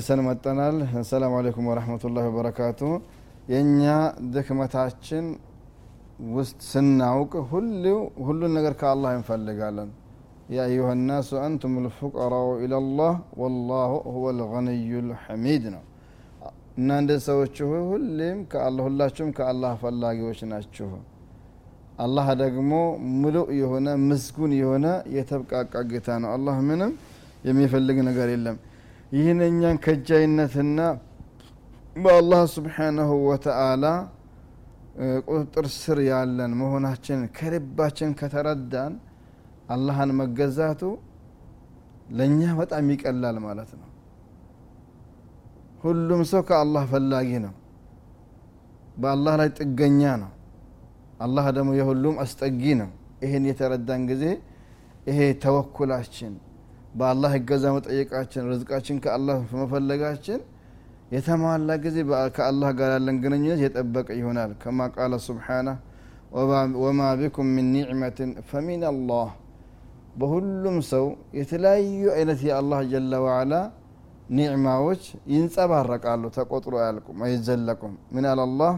ተመልሰን መጠናል። አሰላሙ አለይኩም ወረህመቱላሂ ወበረካቱ። የእኛ ድክመታችን ውስጥ ስናውቅ ሁሉን ነገር ከአላህ እንፈልጋለን። ናሱ አንቱም ልፉቀራኡ ኢለላህ ወላሁ ሁወ ልገኒዩ ልሐሚድ ነው። እናንተ ሰዎች ሆይ ሁሌም ከአላህ ሁላችሁም ከአላህ ፈላጊዎች ናችሁ። አላህ ደግሞ ሙሉእ የሆነ ምስጉን የሆነ የተብቃቃ ጌታ ነው። አላህ ምንም የሚፈልግ ነገር የለም ይህን እኛን ከጃይነትና በአላህ ስብሓናሁ ወተአላ ቁጥጥር ስር ያለን መሆናችን ከልባችን ከተረዳን አላህን መገዛቱ ለእኛ በጣም ይቀላል ማለት ነው። ሁሉም ሰው ከአላህ ፈላጊ ነው። በአላህ ላይ ጥገኛ ነው። አላህ ደግሞ የሁሉም አስጠጊ ነው። ይህን የተረዳን ጊዜ ይሄ ተወኩላችን በአላህ እገዛ መጠየቃችን ርዝቃችን ከአላህ መፈለጋችን የተሟላ ጊዜ ከአላህ ጋር ያለን ግንኙነት የጠበቀ ይሆናል። ከማ ቃለ ስብሓናህ ወማ ቢኩም ምን ኒዕመትን ፈሚን አላህ። በሁሉም ሰው የተለያዩ አይነት የአላህ ጀለ ዋዓላ ኒዕማዎች ይንጸባረቃሉ ተቆጥሮ አያልቁም አይዘለቁም። ምን አላላህ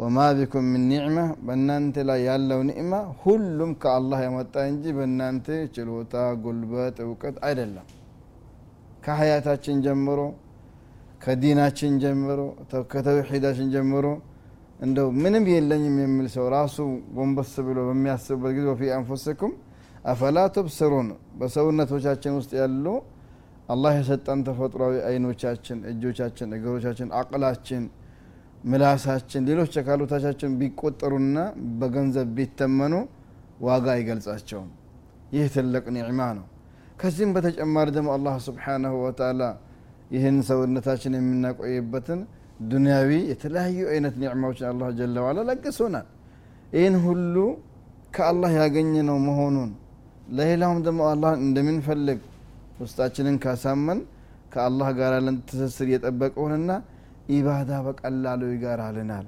ወማ ቢኩም ምን ኒዕማ በእናንተ ላይ ያለው ኒዕማ ሁሉም ከአላህ የመጣ እንጂ በእናንተ ችሎታ ጉልበት እውቀት አይደለም። ከሀያታችን ጀምሮ ከዲናችን ጀምሮ ከተውሒዳችን ጀምሮ እንደው ምንም የለኝም የሚል ሰው ራሱ ጎንበስ ብሎ በሚያስብበት ጊዜ ወፊ አንፉስኩም አፈላ ትብስሩን በሰውነቶቻችን ውስጥ ያሉ አላህ የሰጠን ተፈጥሯዊ አይኖቻችን እጆቻችን እግሮቻችን አቅላችን ምላሳችን ሌሎች አካሎቶቻችን ቢቆጠሩና በገንዘብ ቢተመኑ ዋጋ አይገልጻቸውም። ይህ ትልቅ ኒዕማ ነው። ከዚህም በተጨማሪ ደግሞ አላህ ስብሓናሁ ወተላ ይህን ሰውነታችን የምናቆይበትን ዱንያዊ የተለያዩ አይነት ኒዕማዎችን አላህ ጀለ ዋላ ለግሶናል። ይህን ሁሉ ከአላህ ያገኘ ነው መሆኑን ለሌላውም ደግሞ አላህ እንደምንፈልግ ውስጣችንን ካሳመን ከአላህ ጋር ያለን ትስስር እየጠበቀውንና ኢባዳ በቀላሉ ይጋራልናል።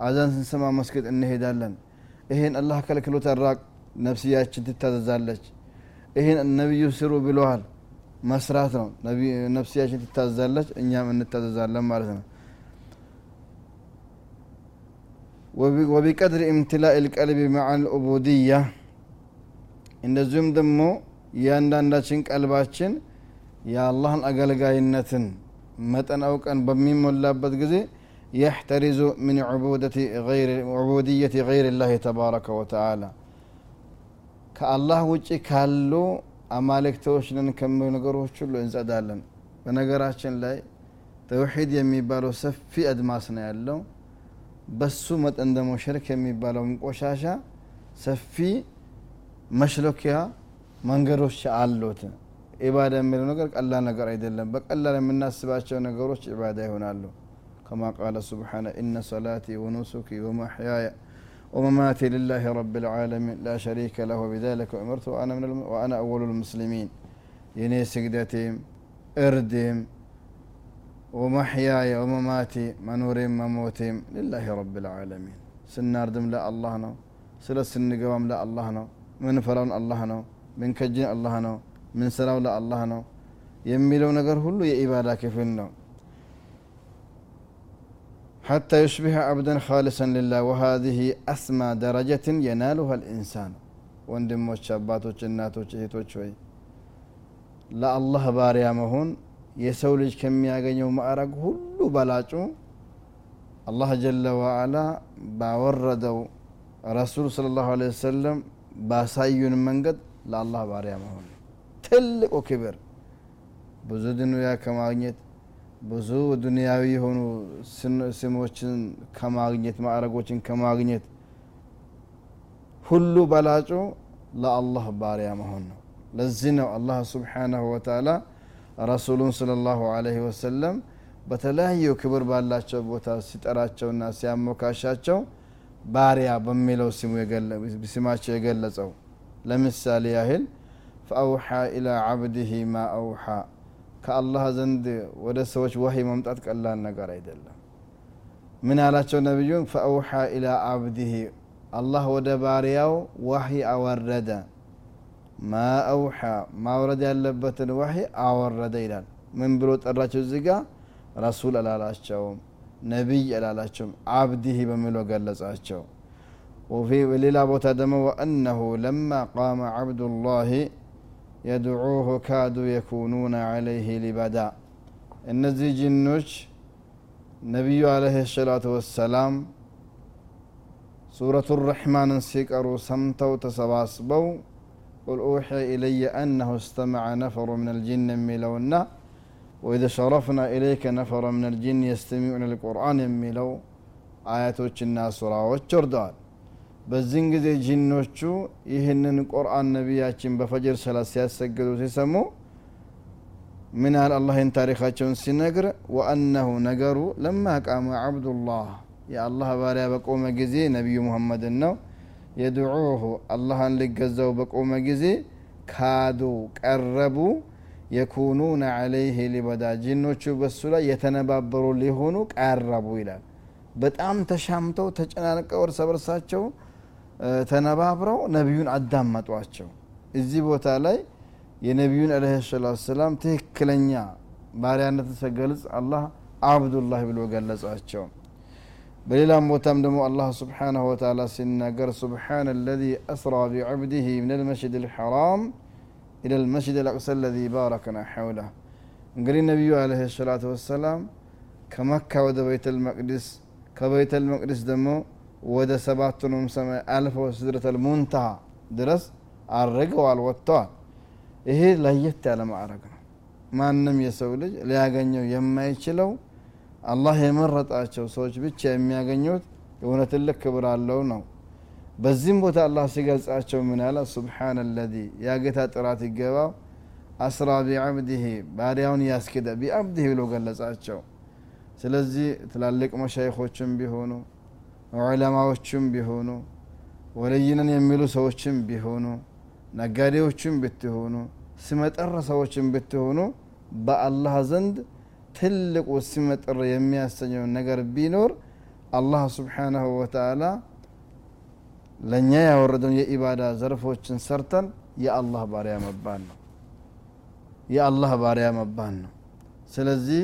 አዛን ስንሰማ መስገድ እንሄዳለን። ይህን አላህ ከልክሎት ራቅ ነፍስያችን ትታዘዛለች። ይህን ነቢዩ ስሩ ብለዋል። መስራት ነው። ነፍስያችን ትታዘዛለች እኛም እንታዘዛለን ማለት ነው። ወቢቀድር እምትላእ ልቀልቢ መዓ ልዑቡድያ እንደዚሁም ደግሞ እያንዳንዳችን ቀልባችን የአላህን አገልጋይነትን መጠን አውቀን በሚሞላበት ጊዜ የሕተሪዙ ምን ዑቡድየት ገይር ላህ ተባረከ ወተዓላ። ከአላህ ውጭ ካሉ አማልክቶች ነን ከሚሉ ነገሮች ሁሉ እንጸዳለን። በነገራችን ላይ ተውሒድ የሚባለው ሰፊ አድማስ ነው ያለው። በሱ መጠን ደግሞ ሽርክ የሚባለውም ቆሻሻ ሰፊ መሽሎኪያ መንገዶች አሉት ኢባዳ የሚለው ነገር ቀላል ነገር አይደለም በቀላል የምናስባቸው ነገሮች ኢባዳ ይሆናሉ ከማ ቃለ ስብሓነ ኢነ ሰላቲ ወኑሱኪ ወመሕያየ ومماتي لله رب العالمين لا شريك له وبذلك أمرت وأنا, من الم... وأنا أول المسلمين يني سجدتهم إردهم ومحياي ومماتي منورهم مموتهم لله رب العالمين سنار دم لا الله نو سلا سن قوام لا الله نو من فرون الله نو من كجين الله نو من سراو لا الله نو يميلو نقر هلو يا إبادة كيفن نو حتى يشبه عبدا خالصا لله وهذه أسمى درجة ينالها الإنسان ወንድሞች አባቶች እናቶች እህቶች ወይ ለአላህ ባሪያ መሆን የሰው ልጅ ከሚያገኘው ማዕረግ ሁሉ በላጩ አላህ ጀለ ዋዓላ ባወረደው ረሱል ስለ ላሁ ለ ወሰለም ባሳዩን መንገድ ለአላህ ባሪያ መሆን ትልቁ ክብር ብዙ ድንያ ከማግኘት ብዙ ዱንያዊ የሆኑ ስሞችን ከማግኘት ማዕረጎችን ከማግኘት ሁሉ በላጩ ለአላህ ባሪያ መሆን ነው። ለዚህ ነው አላህ ስብሓናሁ ወተላ ረሱሉን ስለ ላሁ አለህ ወሰለም በተለያዩ ክብር ባላቸው ቦታ ሲጠራቸውና ሲያሞካሻቸው ባሪያ በሚለው ስማቸው የገለጸው። ለምሳሌ ያህል ፈአውሓ ኢላ ዓብድህ ማ አውሓ ከአላህ ዘንድ ወደ ሰዎች ወህይ መምጣት ቀላል ነገር አይደለም። ምን ያላቸው ነቢዩን? ፈአውሓ ኢላ አብድህ አላህ ወደ ባሪያው ዋህይ አወረደ። ማ አውሓ ማውረድ ያለበትን ዋህይ አወረደ ይላል። ምን ብሎ ጠራቸው እዚህ ጋ ረሱል አላላቸውም ነቢይ አላላቸውም አብዲህ በሚለው ገለጻቸው። በሌላ ቦታ ደግሞ ወአነሁ ለማ ቃመ ዓብዱላህ የድዑሁ ካዱ የኩኑነ ዓለይህ ሊበዳ እነዚህ ጅኖች ነቢዩ አለህ ሰላቱ ወሰላም ሱረቱ ረሕማንን ሲቀሩ ሰምተው ተሰባስበው ቁል ኡሕየ ኢለየ አነሁ እስተመዐ ነፈሩ ምን አልጅን የሚለውና ወኢዘ ሸረፍና ኢለይከ ነፈረ ምን አልጅን የስተሚዑነ ልቁርአን የሚለው አያቶችና ሱራዎች ወርደዋል በዚህን ጊዜ ጂኖቹ ይህንን ቁርአን ነቢያችን በፈጅር ሰላት ሲያሰግዱ ሲሰሙ ምን ያህል አላህ ይህን ታሪካቸውን ሲነግር? ወአነሁ ነገሩ ለማ ቃመ ዓብዱላህ። የአላህ ባሪያ በቆመ ጊዜ ነቢዩ ሙሐመድን ነው። የድዑሁ አላህን ሊገዛው በቆመ ጊዜ ካዱ ቀረቡ። የኩኑነ ዓለይህ ሊበዳ። ጂኖቹ በሱ ላይ የተነባበሩ ሊሆኑ ቀረቡ ይላል። በጣም ተሻምተው ተጨናንቀው እርስ በርሳቸው ተነባብረው ነቢዩን አዳመጧቸው። እዚህ ቦታ ላይ የነቢዩን አለ ሰላት ሰላም ትክክለኛ ባሪያነትን ሲገልጽ አላህ አብዱላህ ብሎ ገለጻቸው። በሌላም ቦታም ደግሞ አላህ ስብሓናሁ ወተላ ሲናገር ስብሓን አለዚ አስራ ቢዓብድህ ምን ልመስጅድ ልሐራም ኢላ ልመስጅድ ልአቅሳ አለዚ ባረክና ሐውላህ እንግዲህ ነቢዩ አለህ ሰላቱ ወሰላም ከመካ ወደ ቤተ ልመቅድስ ከቤተ ልመቅድስ ደግሞ ወደ ሰባቱንም ሰማይ አልፈው ስድረተል ሙንተሃ ድረስ አድርገዋል ወጥተዋል። ይሄ ለየት ያለ ማዕረግ ነው። ማንም የሰው ልጅ ሊያገኘው የማይችለው አላህ የመረጣቸው ሰዎች ብቻ የሚያገኙት የሆነ ትልቅ ክብር አለው ነው። በዚህም ቦታ አላህ ሲገልጻቸው ምን ያለ ሱብሓነ አለዚ ያ ጌታ ጥራት ይገባው አስራ ቢዓብድህ ባሪያውን ያስኪደ ቢዓብድህ ብሎ ገለጻቸው። ስለዚህ ትላልቅ መሻይኮችም ቢሆኑ ዑለማዎችም ቢሆኑ ወለይነን የሚሉ ሰዎችም ቢሆኑ ነጋዴዎችም ብትሆኑ ስመጠር ሰዎችም ብትሆኑ በአላህ ዘንድ ትልቁ ስመጥር የሚያሰኘው ነገር ቢኖር አላህ ስብሓናሁ ወተአላ ለእኛ ያወረደውን የኢባዳ ዘርፎችን ሰርተን የአላህ ባሪያ መባል ነው። የአላህ ባሪያ መባል ነው። ስለዚህ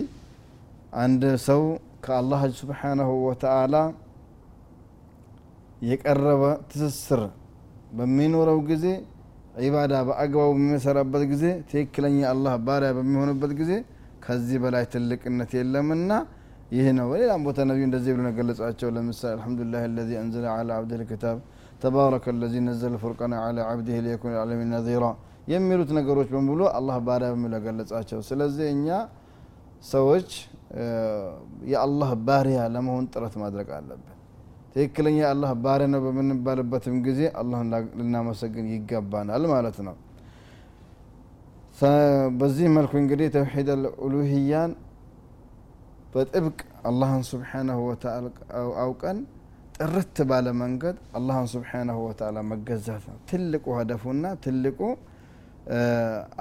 አንድ ሰው ከአላህ ስብሓናሁ ወተአላ የቀረበ ትስስር በሚኖረው ጊዜ ዒባዳ በአግባቡ በሚሰራበት ጊዜ ትክክለኛ አላህ ባሪያ በሚሆንበት ጊዜ ከዚህ በላይ ትልቅነት የለምና ይህ ነው። በሌላም ቦታ ነቢዩ እንደዚህ ብሎ ነገለጻቸው ለምሳሌ አልሐምዱሊላህ አለዚ አንዘለ ዐላ ዐብዲህ ልኪታብ ተባረከ አለዚ ነዘለ ፉርቀነ ዐላ ዐብዲህ ሊየኩነ ልዓለሚን ነዚራ የሚሉት ነገሮች በሙሉ አላህ ባሪያ በሚለው ገለጻቸው ስለዚህ እኛ ሰዎች የአላህ ባሪያ ለመሆን ጥረት ማድረግ አለብን ትክክለኛ የአላህ ባሪያ ነው በምንባልበትም ጊዜ አላህን ልናመሰግን ይገባናል ማለት ነው። በዚህ መልኩ እንግዲህ ተውሒድ አልኡሉህያን በጥብቅ አላህን ስብሓናሁ ወተዓላ አውቀን ጥርት ባለ መንገድ አላህን ስብሓናሁ ወተዓላ መገዛት ነው። ትልቁ ሀደፉና ትልቁ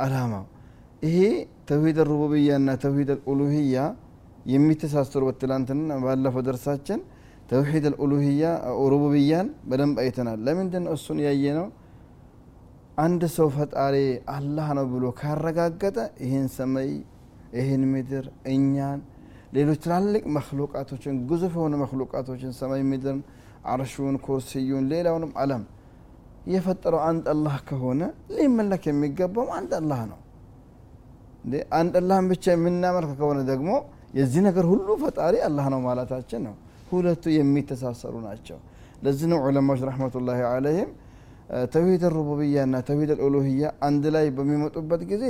አላማው ይሄ ተውሂድ ሩቡብያ ና ተውሂድ አልኡሉህያ የሚተሳሰሩበት ትላንትና ባለፈው ደርሳችን ተውሂድ አልኡሉህያ ሩቡብያን በደንብ አይተናል። ለምንድን እሱን ያየ ነው አንድ ሰው ፈጣሪ አላህ ነው ብሎ ካረጋገጠ ይህን ሰማይ ይህን ምድር እኛን ሌሎች ትላልቅ መክሉቃቶችን ግዙፍ የሆኑ መክሉቃቶችን ሰማይ ምድርን አርሹን ኩርስዩን ሌላውንም አለም የፈጠረው አንድ አላህ ከሆነ ሊመለክ የሚገባው አንድ አላህ ነው። አንድ አላህን ብቻ የምናመልክ ከሆነ ደግሞ የዚህ ነገር ሁሉ ፈጣሪ አላህ ነው ማለታችን ነው ሁለቱ የሚተሳሰሩ ናቸው። ለዚህ ነው ዑለማዎች ረሕመቱላሂ አለይህም ተውሂድ ሩቡብያ ና ተውሂድ አልኡሉህያ አንድ ላይ በሚመጡበት ጊዜ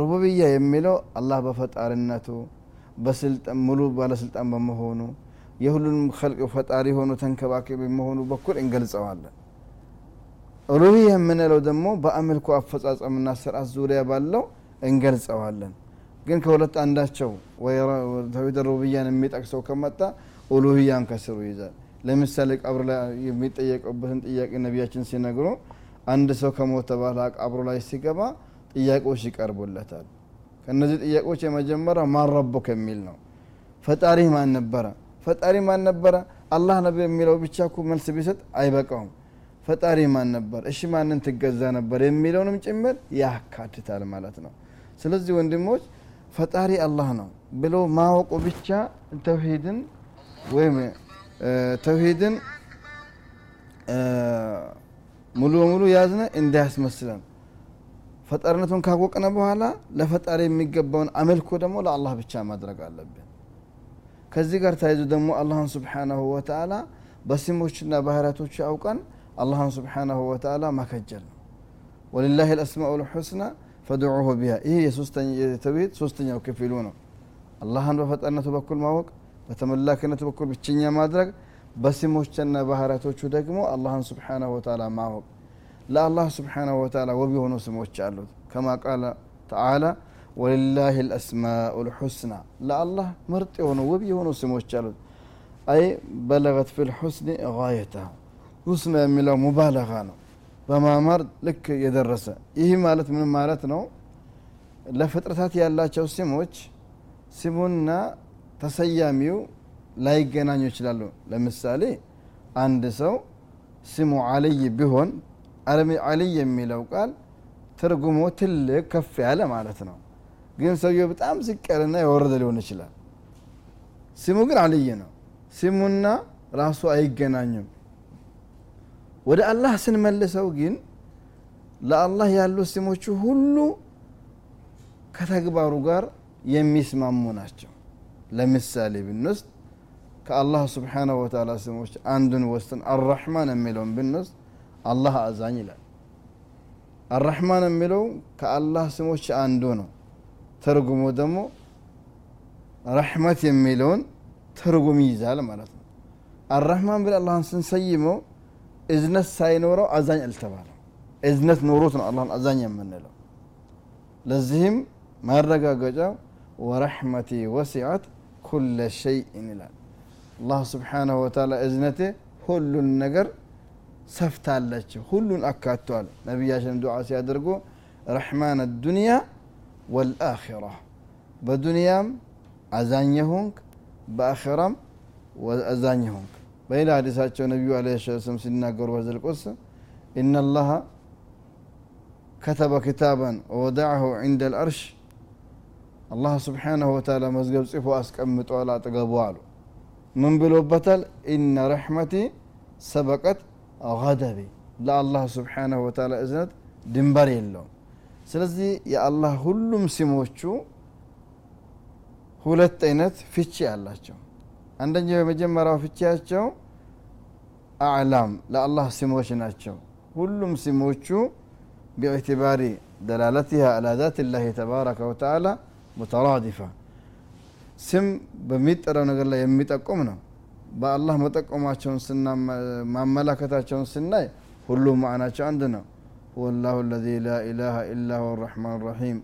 ሩቡብያ የሚለው አላህ በፈጣሪነቱ ሙሉ ባለስልጣን በመሆኑ የሁሉንም ከልቅ ፈጣሪ ሆኑ ተንከባካቢ በመሆኑ በኩል እንገልጸዋለን። ኡሉህያ የምንለው ደግሞ በአምልኮ አፈጻጸምና ስርዓት ዙሪያ ባለው እንገልጸዋለን። ግን ከሁለት አንዳቸው ተውሂድ ሩቡብያን የሚጠቅሰው ከመጣ ኡሉህያን ከስሩ ይዛል ለምሳሌ ቀብር ላይ የሚጠየቀበትን ጥያቄ ነቢያችን ሲነግሩ አንድ ሰው ከሞተ በኋላ ቀብሩ ላይ ሲገባ ጥያቄዎች ይቀርቡለታል። ከእነዚህ ጥያቄዎች የመጀመሪያው ማን ረቡክ የሚል ነው። ፈጣሪ ማን ነበረ? ፈጣሪ ማን ነበረ? አላህ ነቢ የሚለው ብቻ እኮ መልስ ቢሰጥ አይበቃውም። ፈጣሪ ማን ነበር? እሺ ማንን ትገዛ ነበር የሚለውንም ጭምር ያካትታል ማለት ነው። ስለዚህ ወንድሞች ፈጣሪ አላህ ነው ብሎ ማወቁ ብቻ ተውሂድን ወይም ተውሂድን ሙሉ በሙሉ ያዝነ እንዳያስመስለን። ፈጣሪነቱን ካወቅነ በኋላ ለፈጣሪ የሚገባውን አመልኮ ደግሞ ለአላህ ብቻ ማድረግ አለብን። ከዚህ ጋር ተያይዞ ደግሞ አላህን ስብሓናሁ ወተአላ በስሞችና ባህሪያቶቹ አውቀን አላህን ስብሓናሁ ወተአላ ማከጀል ነው። ወሊላህ ልአስማኡ ልሑስና ፈድዑሁ ቢሃ። ይህ የተውሂድ ሶስተኛው ክፍሉ ነው። አላህን በፈጣሪነቱ በኩል ማወቅ በተመላክነቱ በኩል ብቸኛ ማድረግ በስሞችና ባህሪያቶቹ ደግሞ አላህን ስብሓናሁ ወተአላ ማወቅ። ለአላህ ስብሓናሁ ወተአላ ውብ የሆኑ ስሞች አሉት። ከማ ቃለ ተዓላ ወሊላህ ልአስማኡ ልሑስና ለአላህ ምርጥ የሆኑ ውብ የሆኑ ስሞች አሉት። አይ በለገት ፊ ልሑስኒ ጋየተሃ ሁስና የሚለው ሙባለጋ ነው በማማር ልክ የደረሰ። ይህ ማለት ምን ማለት ነው? ለፍጥረታት ያላቸው ስሞች ስሙና ተሰያሚው ላይገናኙ ይችላሉ። ለምሳሌ አንድ ሰው ስሙ አልይ ቢሆን አልይ የሚለው ቃል ትርጉሙ ትልቅ ከፍ ያለ ማለት ነው። ግን ሰውየው በጣም ዝቅ ያለና የወረደ ሊሆን ይችላል። ስሙ ግን አልይ ነው። ስሙና ራሱ አይገናኙም። ወደ አላህ ስንመልሰው ግን ለአላህ ያሉ ስሞቹ ሁሉ ከተግባሩ ጋር የሚስማሙ ናቸው ለምሳሌ ብንወስድ ከአላህ ስብሓናሁ ወተዓላ ስሞች አንዱን ወስን አራሕማን የሚለውን ብንወስድ አላህ አዛኝ ይላል። አራሕማን የሚለው ከአላህ ስሞች አንዱ ነው። ትርጉሙ ደግሞ ረሕመት የሚለውን ትርጉም ይይዛል ማለት ነው። አራሕማን ብል አላህን ስንሰይመው እዝነት ሳይኖረው አዛኝ አልተባለም። እዝነት ኖሮት ነው አላህን አዛኝ የምንለው። ለዚህም ማረጋገጫው ወረሕመቲ ወሲዐት كل شيء الان الله سبحانه وتعالى إذنته كل النجر سفت على كل الاكاتوال نبي ياشم دعاء سيادرقو رحمن الدنيا والآخرة. بدنيا أزانيهم بآخرة وأزانيهم بين حديثات النبي عليه الصلاة والسلام سيدنا قروا هذا القصة إن الله كتب كتابا ووضعه عند الأرش አላህ ስብሓናሁ ወተላ መዝገብ ጽፎ አስቀምጧል አጠገቡ አሉ ምን ብሎበታል ኢነ ረሕመቲ ሰበቀት غደቢ ለአላህ ስብሓናሁ ወተላ እዝነት ድንበር የለውም ስለዚህ የአላህ ሁሉም ስሞቹ ሁለት አይነት ፍቺ አላቸው አንደኛው የመጀመሪያው ፍቺያቸው አዕላም ለአላህ ስሞች ናቸው ሁሉም ስሞቹ ቢዕትባሪ ደላለትሃ አላ ዛት ላህ ተባረከ ወተዓላ ሙተራዲፋ ስም በሚጠራው ነገር ላይ የሚጠቁም ነው በአላህ መጠቆማቸውን ስና ማመላከታቸውን ስናይ ሁሉም ማዕናቸው አንድ ነው هو الله الذي لا إله إلا هو الرحمن الرحيم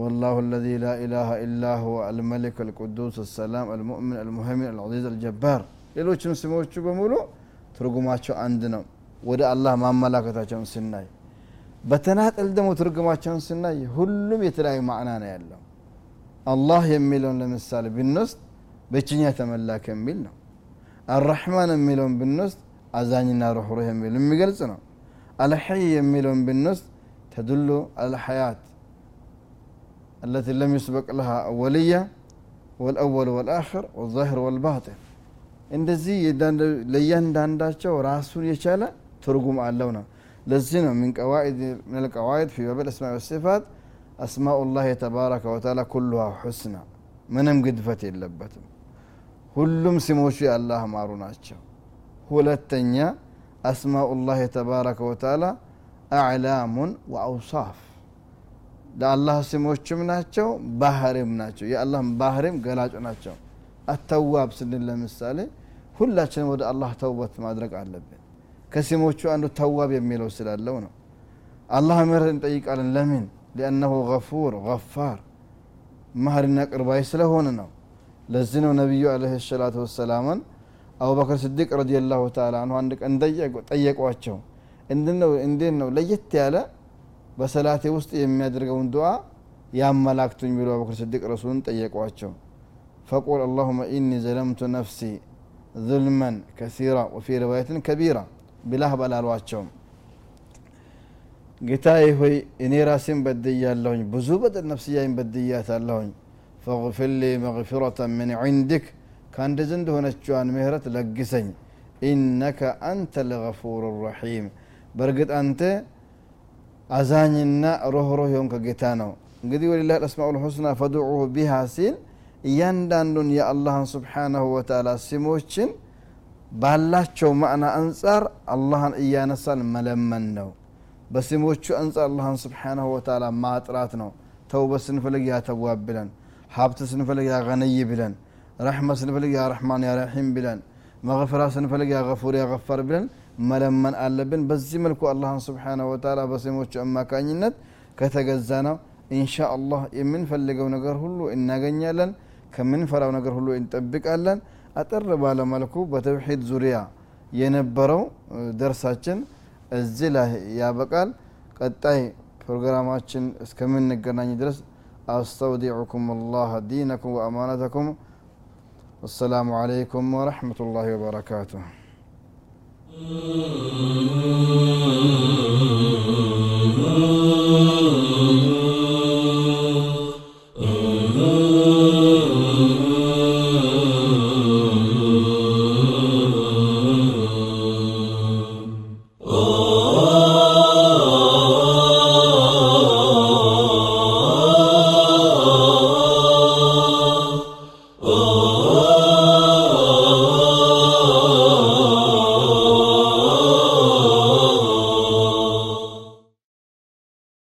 والله الذي لا إله إلا هو الملك القدوس السلام المؤمن المهيمن العزيز الجبار ሌሎችን ስሞቹ በሙሉ ትርጉማቸው አንድ ነው ወደ አላህ ማመላከታቸውን ስናይ በተናጠል ደግሞ ትርጉማቸውን ስናይ ሁሉም የተለያዩ ማዕና ነው ያለው አላህ የሚለውን ለምሳሌ ብንወስድ ብቸኛ ተመላክ የሚል ነው አራሕማን የሚለውን ብንወስድ አዛኝና ሩህሩህ የሚል የሚገልጽ ነው አልሐይ የሚለውን ብንወስድ ተድሉ አልሐያት التي لم يسبق لها أولية والأول والآخر والظاهر والباطن እንደዚህ ለእያንዳንዳቸው ራሱን የቻለ ትርጉም አለው ነው ለዚህ ነው ምን ልቀዋኢድ ፊ በብል አስማ ወሲፋት አስማኡ ላህ የተባረከ ወተዓላ ኩሉሃ ሑስና ምንም ግድፈት የለበትም። ሁሉም ስሞቹ የአላህ ማሩ ናቸው። ሁለተኛ አስማኡ ላህ የተባረከ ወተዓላ አዕላሙን ወአውሳፍ ለአላህ ስሞችም ናቸው ባህሪም ናቸው። የአላህም ባህሪም ገላጭ ናቸው። አተዋብ ስንል ለምሳሌ ሁላችንም ወደ አላህ ተውበት ማድረግ አለብን። ከስሞቹ አንዱ ተዋብ የሚለው ስላለው ነው አላህ ምህረት እንጠይቃለን ለምን ሊአነሁ ገፉር ገፋር ማህሪና ቅርባይ ስለሆነ ነው ለዚህ ነው ነቢዩ አለህ ሰላቱ ወሰላምን አቡበክር ስዲቅ ረዲየላሁ ተዓላ አንሁ አንድ ቀን ጠየቋቸው እንዴት ነው ለየት ያለ በሰላቴ ውስጥ የሚያደርገውን ዱዓ ያመላክቱኝ ብሎ አቡበክር ስዲቅ ረሱልን ጠየቋቸው فقول اللهم إني ظلمت نفسي ظلما كثيرا وفي رواية كبيرة بلاه بلالواتشوم ጌታዬ ሆይ እኔ ራሴን በድያለሁኝ ብዙ በደል ነፍስያይን በድያታለሁኝ ፈግፊር ሊ መግፊረተን ምን ዒንድክ ከአንድ ዘንድ ሆነችዋን ምህረት ለግሰኝ ኢነከ አንተ ልገፉር ረሒም በእርግጥ አንተ አዛኝና ሮህሮህ የሆንከ ጌታ ነው እንግዲህ ወሊላህ አስማኡ ልሑስና ፈድዑሁ ቢሃ ሲል እያንዳንዱን የአላህን ስብሓናሁ ወተዓላ ስሞችን ባላቸው ማዕና አንጻር አላህን እያነሳን መለመን ነው። በስሞቹ አንጻር አላህን ስብሓናሁ ወተዓላ ማጥራት ነው። ተውበት ስንፈልግ ያ ተዋብ ብለን ሀብት ስንፈልግ ያ ገነይ ብለን ረሕመ ስንፈልግ ያ ረሕማን ያ ረሒም ብለን መغፍራ ስንፈልግ ያ ገፉር ያ ገፋር ብለን መለመን አለብን። በዚህ መልኩ አላህን ስብሓናሁ ወተዓላ በስሞቹ አማካኝነት ከተገዛ ነው ኢንሻ አላህ የምንፈልገው ነገር ሁሉ እናገኛለን። ከምንፈራው ነገር ሁሉ እንጠብቃለን አጠር ባለመልኩ በተውሒድ ዙሪያ የነበረው ደርሳችን እዚህ ላይ ያበቃል። ቀጣይ ፕሮግራማችን እስከምንገናኝ ድረስ አስተውዲዑኩም አላህ ዲነኩም ወአማናተኩም። ወሰላሙ አለይኩም ወረሕመቱላሂ ወበረካቱሁ።